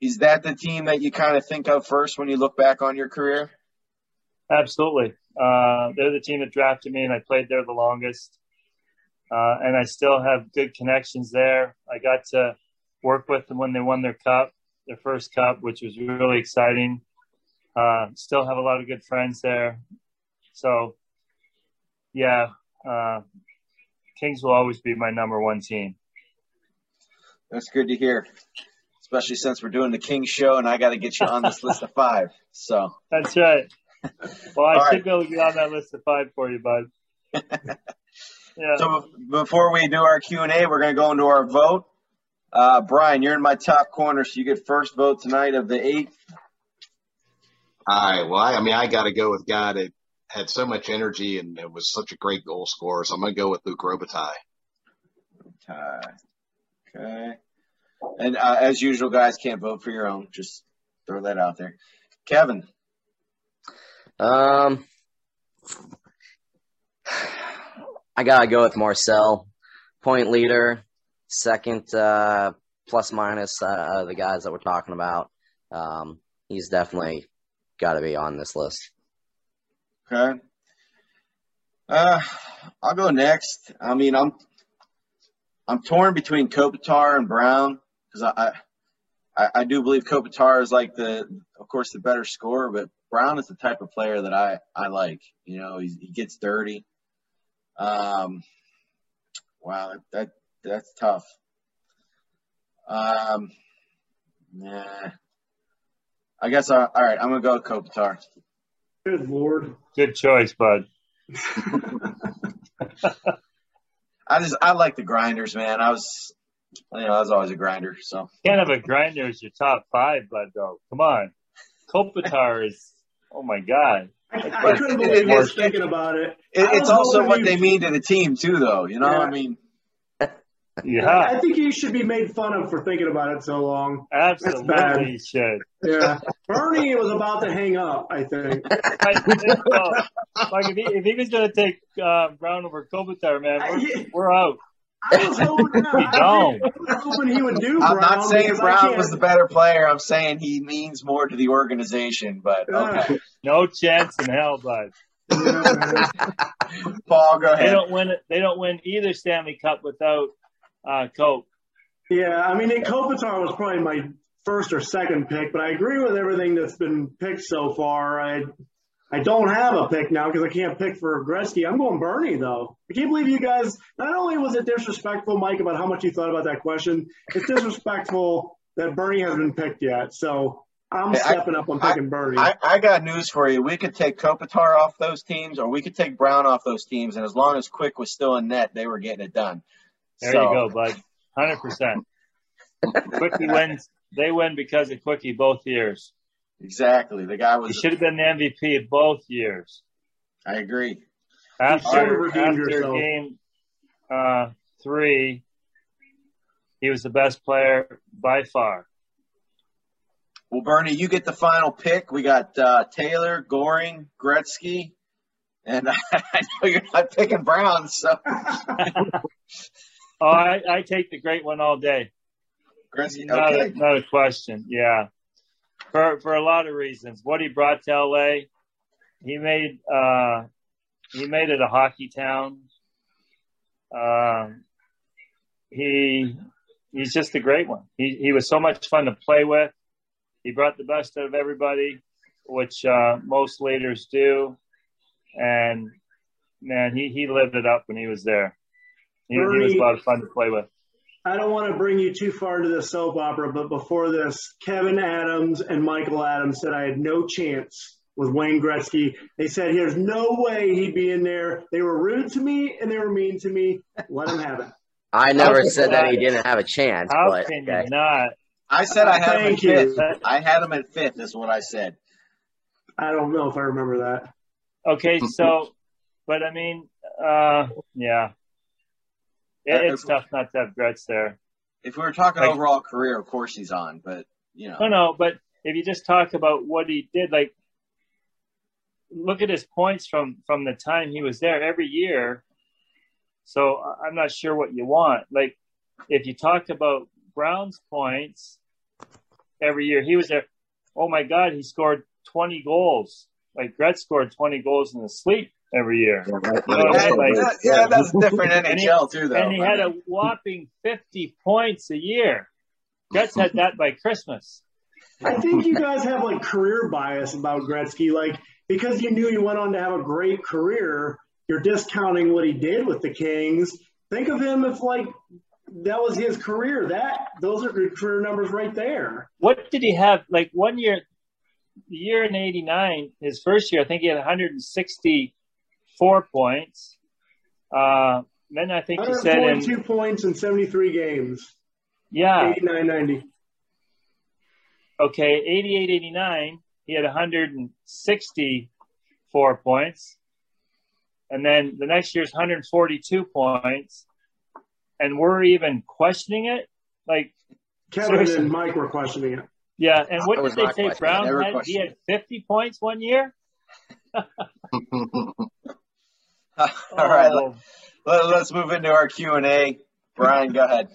is that the team that you kind of think of first when you look back on your career? Absolutely. Uh, they're the team that drafted me, and I played there the longest. Uh, and I still have good connections there. I got to work with them when they won their cup, their first cup, which was really exciting. Uh, still have a lot of good friends there. So, yeah, uh, Kings will always be my number one team. That's good to hear, especially since we're doing the Kings show and I got to get you on this list of five. So that's right. Well, I should right. be able to get on that list of five for you, bud. yeah. So before we do our Q and A, we're going to go into our vote. Uh, Brian, you're in my top corner, so you get first vote tonight of the eight. All right. Well, I, I mean, I got to go with guy that had so much energy and it was such a great goal scorer. So I'm going to go with Luc Robitaille. Okay. And uh, as usual, guys can't vote for your own. Just throw that out there. Kevin. Um, I gotta go with Marcel, point leader, second uh, plus minus uh, the guys that we're talking about. Um, he's definitely got to be on this list. Okay. Uh, I'll go next. I mean, I'm I'm torn between Kopitar and Brown because I, I I do believe Kopitar is like the, of course, the better scorer, but Brown is the type of player that I I like. You know, he he gets dirty. Um, wow, that, that that's tough. Um, nah. I guess I, all right. I'm gonna go with Kopitar. Good lord. Good choice, bud. I just I like the grinders, man. I was, you know, I was always a grinder. So Can't have a grinder as your top five, bud. Though, come on. Kopitar is. Oh my god. I, I couldn't believe it I is- was thinking about it. it, it's also what they mean to the team too, though. You know, Yeah. I mean, Yeah, I think you should be made fun of for thinking about it so long. absolutely bad. you should. Yeah. Bernie was about to hang up, I think. I think so. Like if he, if he was going to take uh, Brown over Kopitar, man, we're, we're out. I was hoping, I, don't. I was hoping he would do I'm not saying Brown was the better player. I'm saying he means more to the organization. But okay, No chance in hell, bud. Paul, go ahead. They don't win. They don't win either Stanley Cup without uh, Cope. Yeah, I mean, Kopitar was probably my first or second pick, but I agree with everything that's been picked so far. I I don't have a pick now because I can't pick for Gretzky. I'm going Bernie though. I can't believe you guys. Not only was it disrespectful, Mike, about how much you thought about that question, it's disrespectful that Bernie hasn't been picked yet. So I'm Hey, I- stepping up. I'm picking Bernie. I, I got news for you. We could take Kopitar off those teams, or we could take Brown off those teams, and as long as Quick was still in net, they were getting it done. There So, you go, bud. Hundred percent. Quickie wins. They win because of Quickie both years. Exactly. The guy was. He should have been the MVP both years. I agree. After after game uh, three, he was the best player by far. Well, Bernie, you get the final pick. We got uh, Taylor, Goring, Gretzky, and I know you're not picking Brown, so Oh, I, I take the great one all day. Gretzky. Not, Okay. a, not a question. Yeah, for for a lot of reasons. What he brought to LA, he made uh, he made it a hockey town. Um, he he's just a great one. He he was so much fun to play with. He brought the best out of everybody, which uh, most leaders do, and man, he he lived it up when he was there. He, he was Bernie- a lot of fun to play with. I don't want to bring you too far into the soap opera, but before this, Kevin Adams and Michael Adams said I had no chance with Wayne Gretzky. They said there's no way he'd be in there. They were rude to me and they were mean to me. Let him have it. I never How said that he didn't have a chance, How but can okay. you not? I said I had him at Thank you. fifth. I had him at fifth. Is what I said. I don't know if I remember that. Okay, so, but I mean, uh, yeah, it, it's tough not to have Gretz there. If we were talking Like- overall career, of course he's on. But you know, No, no, but if you just talk about what he did, like, look at his points from from the time he was there every year. So I'm not sure what you want. Like, if you talk about Brown's points every year, he was there. Oh my God, he scored 20 goals. Like Gretz scored 20 goals in his sleep every year. You know what I yeah. Like, that- yeah, that's different And he- NHL too, though. and he had a whopping 50 points a year. Gretz had that by Christmas. I think you guys have like career bias about Gretzky. Like, because you knew he went on to have a great career, you're discounting what he did with the Kings. Think of him if like that was his career. That those are good career numbers right there. What did he have? Like one year, the year in '89, his first year, I think he had 164 points. Uh, then I think he said in 142 points in 73 games. yeah, 89 90. okay, 88, 89, he had 164 points. And then the next year's 142 points. And we're even questioning it. Like, Kevin seriously. and Mike were questioning it. yeah. And what did they say? Brown Never had, he had 50 points one year? All right, Oh, let, us move into our Q and A. Brian, go ahead.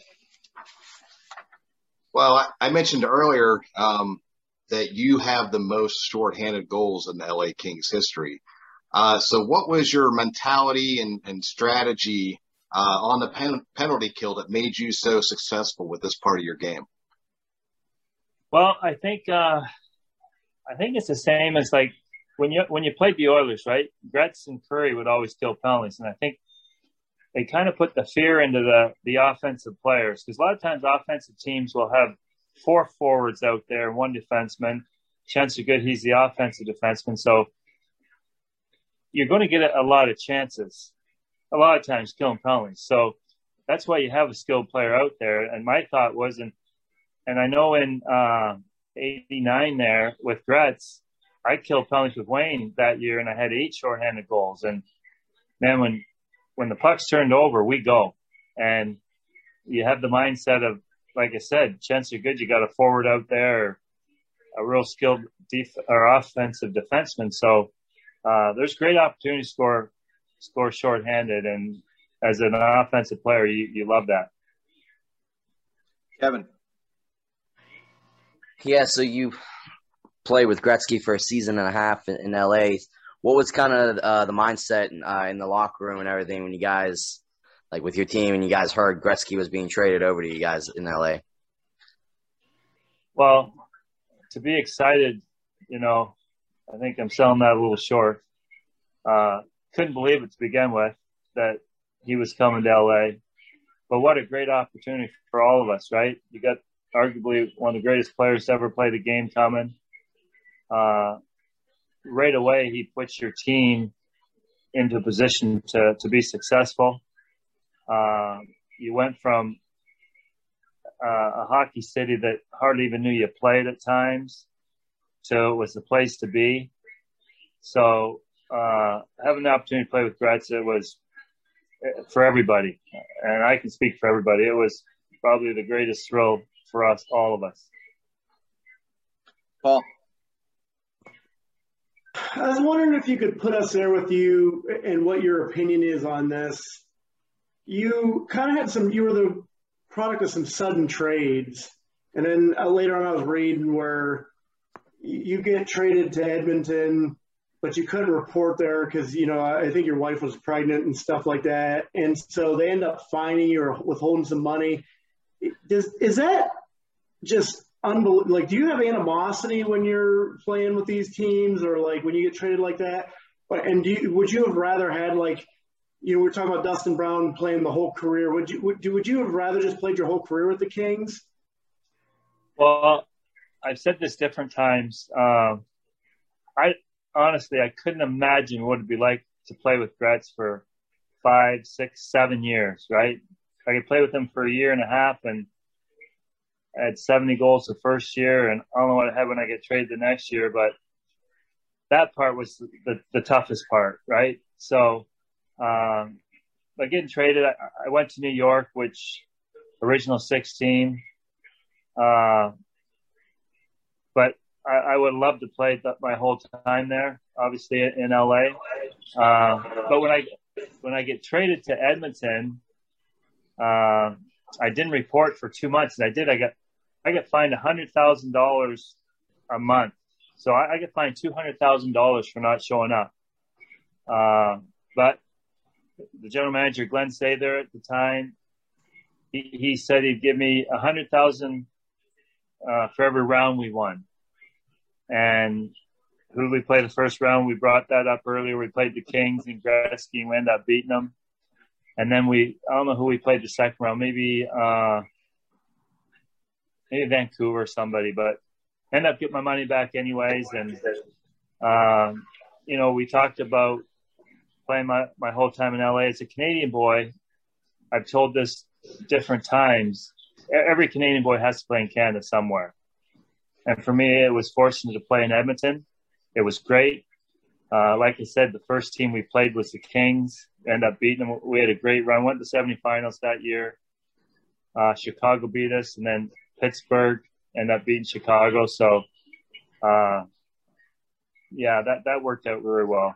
Well, I, I mentioned earlier um, that you have the most shorthanded goals in the LA Kings history. Uh, so, what was your mentality and, and strategy uh, on the pen, penalty kill that made you so successful with this part of your game? Well, I think uh, I think it's the same as like when you when you played the Oilers, right? Gretz and Kurri would always kill penalties, and I think they kind of put the fear into the the offensive players because a lot of times offensive teams will have four forwards out there one defenseman. Chances are good he's the offensive defenseman, so you're going to get a, a lot of chances. A lot of times killing penalties, so that's why you have a skilled player out there. And my thought wasn't and I know in uh, 89 there with Gretz, I killed penalties with Wayne that year and I had eight shorthanded goals. And man, when, when the puck's turned over, we go. And you have the mindset of, like I said, chances are good. You got a forward out there, a real skilled def- or offensive defenseman. So uh, there's great opportunity to score, score shorthanded. And as an offensive player, you, you love that. Kevin. Yeah, so you play with Gretzky for a season and a half in, in LA. What was kind of uh, the mindset uh, in the locker room and everything when you guys, like with your team, and you guys heard Gretzky was being traded over to you guys in LA? Well, to be excited, you know, I think I'm selling that a little short. Uh, couldn't believe it to begin with that he was coming to LA. But what a great opportunity for all of us, right? You got arguably one of the greatest players to ever play the game coming. Uh, right away, he puts your team into a position to, to be successful. Uh, you went from uh, a hockey city that hardly even knew you played at times to it was the place to be. So uh, having the opportunity to play with Gretz, was uh, for everybody, and I can speak for everybody. It was probably the greatest thrill for us, all of us. Paul. I was wondering if you could put us there with you and what your opinion is on this. You kind of had some, you were the product of some sudden trades. And then uh, later on, I was reading where you get traded to Edmonton, but you couldn't report there because, you know, I think your wife was pregnant and stuff like that. And so they end up finding you or withholding some money. Does, is that just unbelievable. Like, do you have animosity when you're playing with these teams, or like when you get traded like that? And do you, would you have rather had like, you know, we are talking about Dustin Brown playing the whole career. Would you would, would you have rather just played your whole career with the Kings? Well, I've said this different times. Um, I honestly I couldn't imagine what it'd be like to play with Gretz for five, six, seven years. Right? I could play with him for a year and a half and Had 70 goals the first year, and I don't know what I had when I get traded the next year, but that part was the, the toughest part, right? So, um, but getting traded, I, I went to New York, which original six team. Uh, but I, I would love to play my whole time there, obviously in LA. Uh, but when I when I get traded to Edmonton, uh, I didn't report for two months, and I did. I got I get fined hundred thousand dollars a month, so I, I get fined two hundred thousand dollars for not showing up. Uh, but the general manager Glen there at the time, he, he said he'd give me a hundred thousand uh, for every round we won. And who did we play the first round? We brought that up earlier. We played the Kings and Gretzky, and we ended up beating them. And then we, I don't know who we played the second round. Maybe, uh, maybe Vancouver or somebody, but end up getting my money back anyways. And, um, you know, we talked about playing my, my whole time in LA as a Canadian boy. I've told this different times. Every Canadian boy has to play in Canada somewhere. And for me, it was fortunate to play in Edmonton. It was great. Uh, like I said, the first team we played was the Kings. End up beating them. We had a great run. Went to the semifinals that year. Uh, Chicago beat us, and then Pittsburgh ended up beating Chicago. So, uh, yeah, that that worked out very well.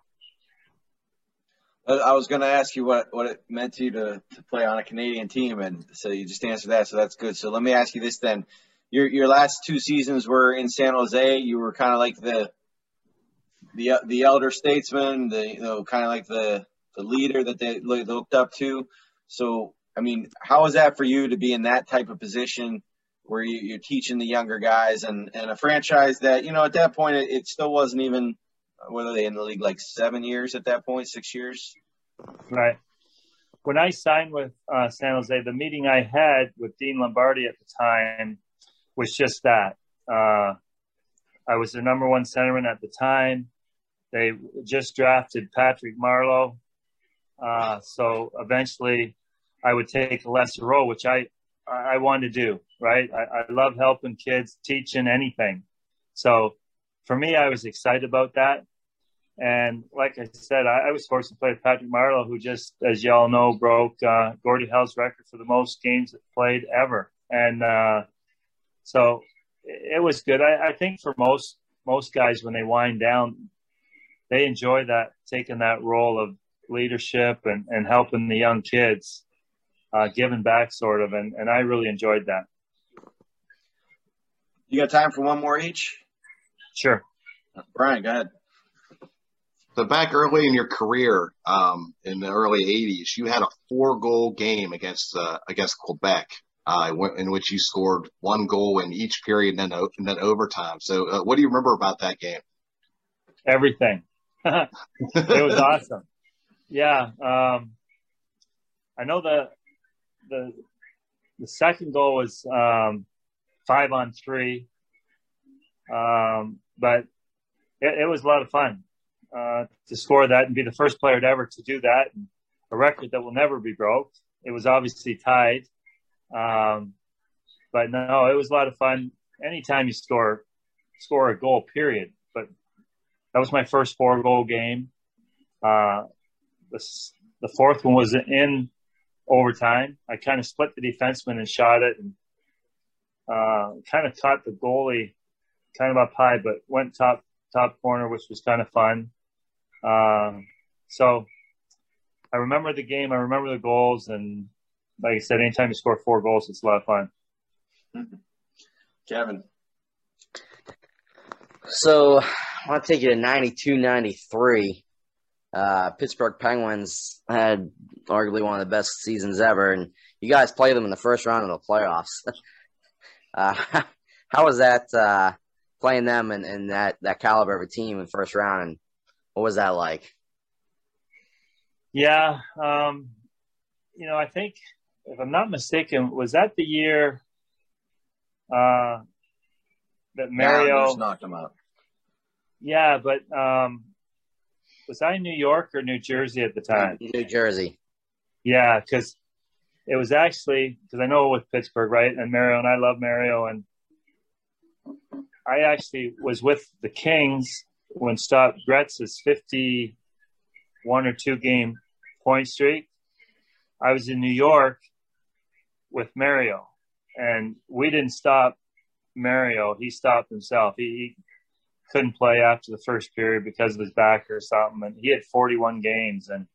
I was going to ask you what, what it meant to you to, to play on a Canadian team, and so you just answered that. So that's good. So let me ask you this then: your your last two seasons were in San Jose. You were kind of like the the the elder statesman, the you know, kind of like the the leader that they looked up to. So, I mean, how was that for you to be in that type of position where you, are teaching the younger guys and, and a franchise that, you know, at that point, it, it still wasn't even, whether they in the league like seven years at that point, six years? Right. When I signed with uh, San Jose, the meeting I had with Dean Lombardi at the time was just that. Uh, I was the number one centerman at the time. They just drafted Patrick Marleau. Uh, so eventually I would take a lesser role, which I, I wanted to do, right? I, I love helping kids, teaching anything. So for me, I was excited about that. And like I said, I, I was forced to play with Patrick Marleau, who just, as y'all know, broke uh, Gordie Howe's record for the most games played ever. And uh, so it was good. I, I think for most most guys, when they wind down, they enjoy that taking that role of leadership and, and helping the young kids, uh, giving back sort of. And, and I really enjoyed that. You got time for one more each? Sure. Brian, go ahead. So back early in your career, um, in the early '80s, you had a four-goal game against uh, against Quebec, uh, in which you scored one goal in each period and then and then overtime. So, uh, what do you remember about that game? Everything. it was awesome. Yeah, um, I know the the the second goal was um, five on three, um, but it, it, was a lot of fun uh, to score that and be the first player to ever to do that, and a record that will never be broke. It was obviously tied, um, but no, it was a lot of fun. Anytime you score score a goal, period. But that was my first four goal game. Uh, the, the fourth one was in overtime. I kind of split the defenseman and shot it and uh, kind of caught the goalie kind of up high, but went top top corner, which was kind of fun. Um, so I remember the game. I remember the goals, and like I said, anytime you score four goals, it's a lot of fun. Kevin. So I want to take you to 92 93 uh, Pittsburgh Penguins had arguably one of the best seasons ever, and you guys played them in the first round of the playoffs. uh, how was that uh, playing them and, and that, that caliber of a team in the first round, and what was that like? Yeah, um, you know, I think if I'm not mistaken, was that the year uh, that Mario knocked them out? Yeah, but um, was I in New York or New Jersey at the time? New Jersey. Yeah, because it was actually because I know with Pittsburgh, right? And Mario and I love Mario, and I actually was with the Kings when stopped Gretz's fifty-one or two game point streak. I was in New York with Mario, and we didn't stop Mario. He stopped himself. He, he couldn't play after the first period because of his back or something. And he had 41 games, and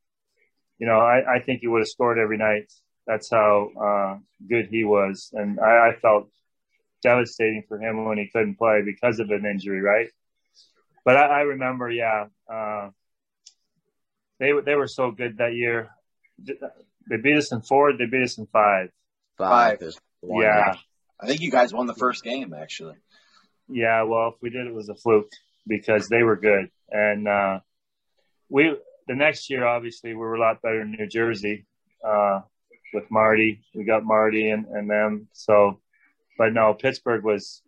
you know, I, I think he would have scored every night. That's how uh, good he was, and I, I felt devastating for him when he couldn't play because of an injury, right? But I, I remember, yeah, uh, they they were so good that year. They beat us in four. They beat us in five. Five. Yeah. I think you guys won the first game actually. Yeah, well, if we did, it was a fluke because they were good, and uh, we the next year obviously we were a lot better in New Jersey uh, with Marty. We got Marty and, and them. So, but no, Pittsburgh was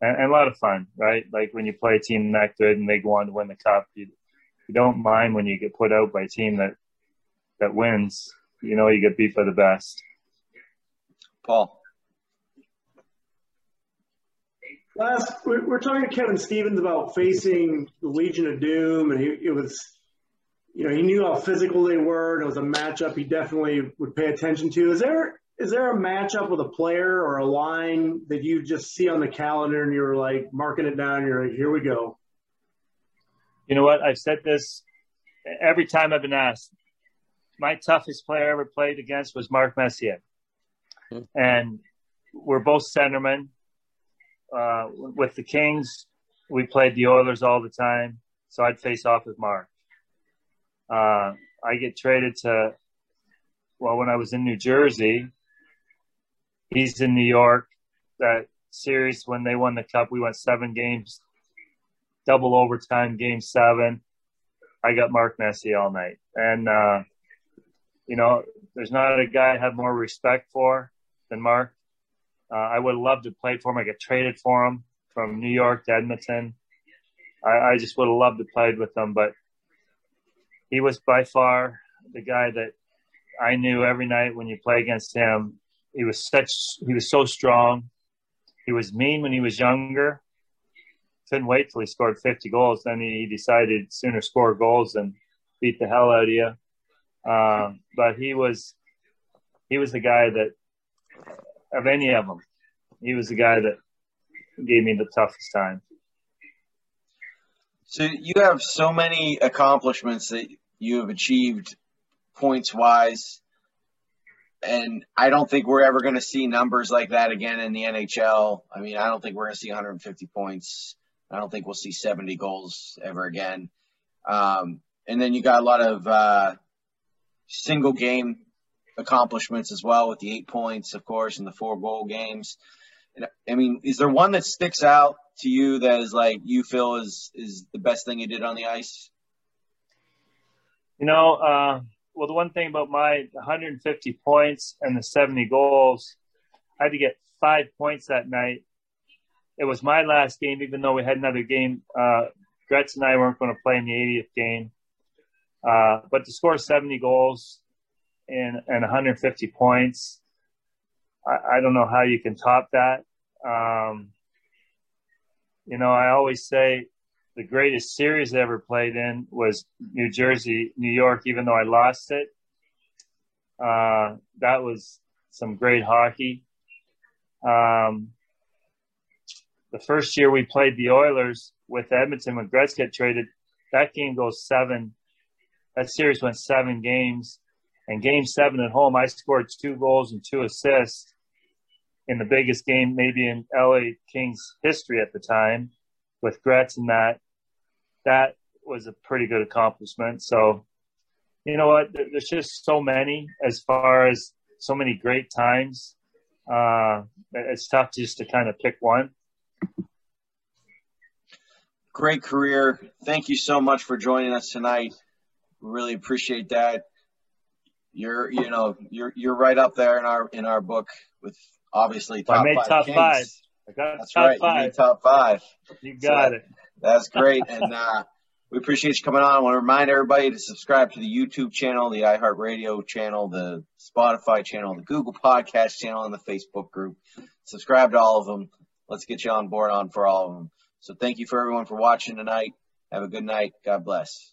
and, and, a lot of fun, right? Like when you play a team that good and they go on to win the cup, you you don't mind when you get put out by a team that that wins. You know, you get beat by the best. Paul. Last, we're talking to Kevin Stevens about facing the Legion of Doom, and he, it was, you know, he knew how physical they were, and it was a matchup he definitely would pay attention to. Is there is there a matchup with a player or a line that you just see on the calendar and you're like marking it down? You're like, here we go. You know what? I've said this every time I've been asked. My toughest player I ever played against was Mark Messier, hmm. and we're both centermen. Uh, with the Kings, we played the Oilers all the time, so I'd face off with Mark. Uh, I get traded to, well, when I was in New Jersey, he's in New York. That series when they won the cup, we went seven games, double overtime, game seven. I got Mark Messier all night, and uh, you know, there's not a guy I have more respect for than Mark. Uh, I would loved to play for him. I get traded for him from New York to Edmonton. I, I just would have loved to played with him, but he was by far the guy that I knew every night when you play against him. He was such he was so strong. He was mean when he was younger. Couldn't wait till he scored 50 goals. Then he decided sooner score goals than beat the hell out of you. Um, but he was he was the guy that of any of them, he was the guy that gave me the toughest time. So you have so many accomplishments that you have achieved points wise. And I don't think we're ever going to see numbers like that again in the NHL. I mean, I don't think we're going to see 150 points. I don't think we'll see 70 goals ever again. Um, and then you got a lot of uh, single game accomplishments as well with the eight points, of course, and the four goal games. I mean, is there one that sticks out to you that is like you feel is is the best thing you did on the ice? You know, uh, well, the one thing about my 150 points and the 70 goals, I had to get five points that night. It was my last game, even though we had another game. Uh, Gretz and I weren't going to play in the 80th game. Uh, but to score 70 goals and, and 150 points, I, I don't know how you can top that. Um, you know, I always say the greatest series I ever played in was New Jersey, New York, even though I lost it. Uh, that was some great hockey. Um, the first year we played the Oilers with Edmonton when Gretzky traded, that game goes seven. That series went seven games. And game seven at home, I scored two goals and two assists in the biggest game maybe in LA Kings history at the time with Gretz and that. That was a pretty good accomplishment. So, you know what? There's just so many as far as so many great times. Uh, it's tough just to kind of pick one. Great career. Thank you so much for joining us tonight. Really appreciate that. You're, you know, you're you're right up there in our in our book with obviously top I made five top Kings. five. I got That's top right. five. You made top five. You got so it. That's great. and uh, we appreciate you coming on. I want to remind everybody to subscribe to the YouTube channel, the iHeartRadio channel, the Spotify channel, the Google Podcast channel, and the Facebook group. Subscribe to all of them. Let's get you on board on for all of them. So thank you for everyone for watching tonight. Have a good night. God bless.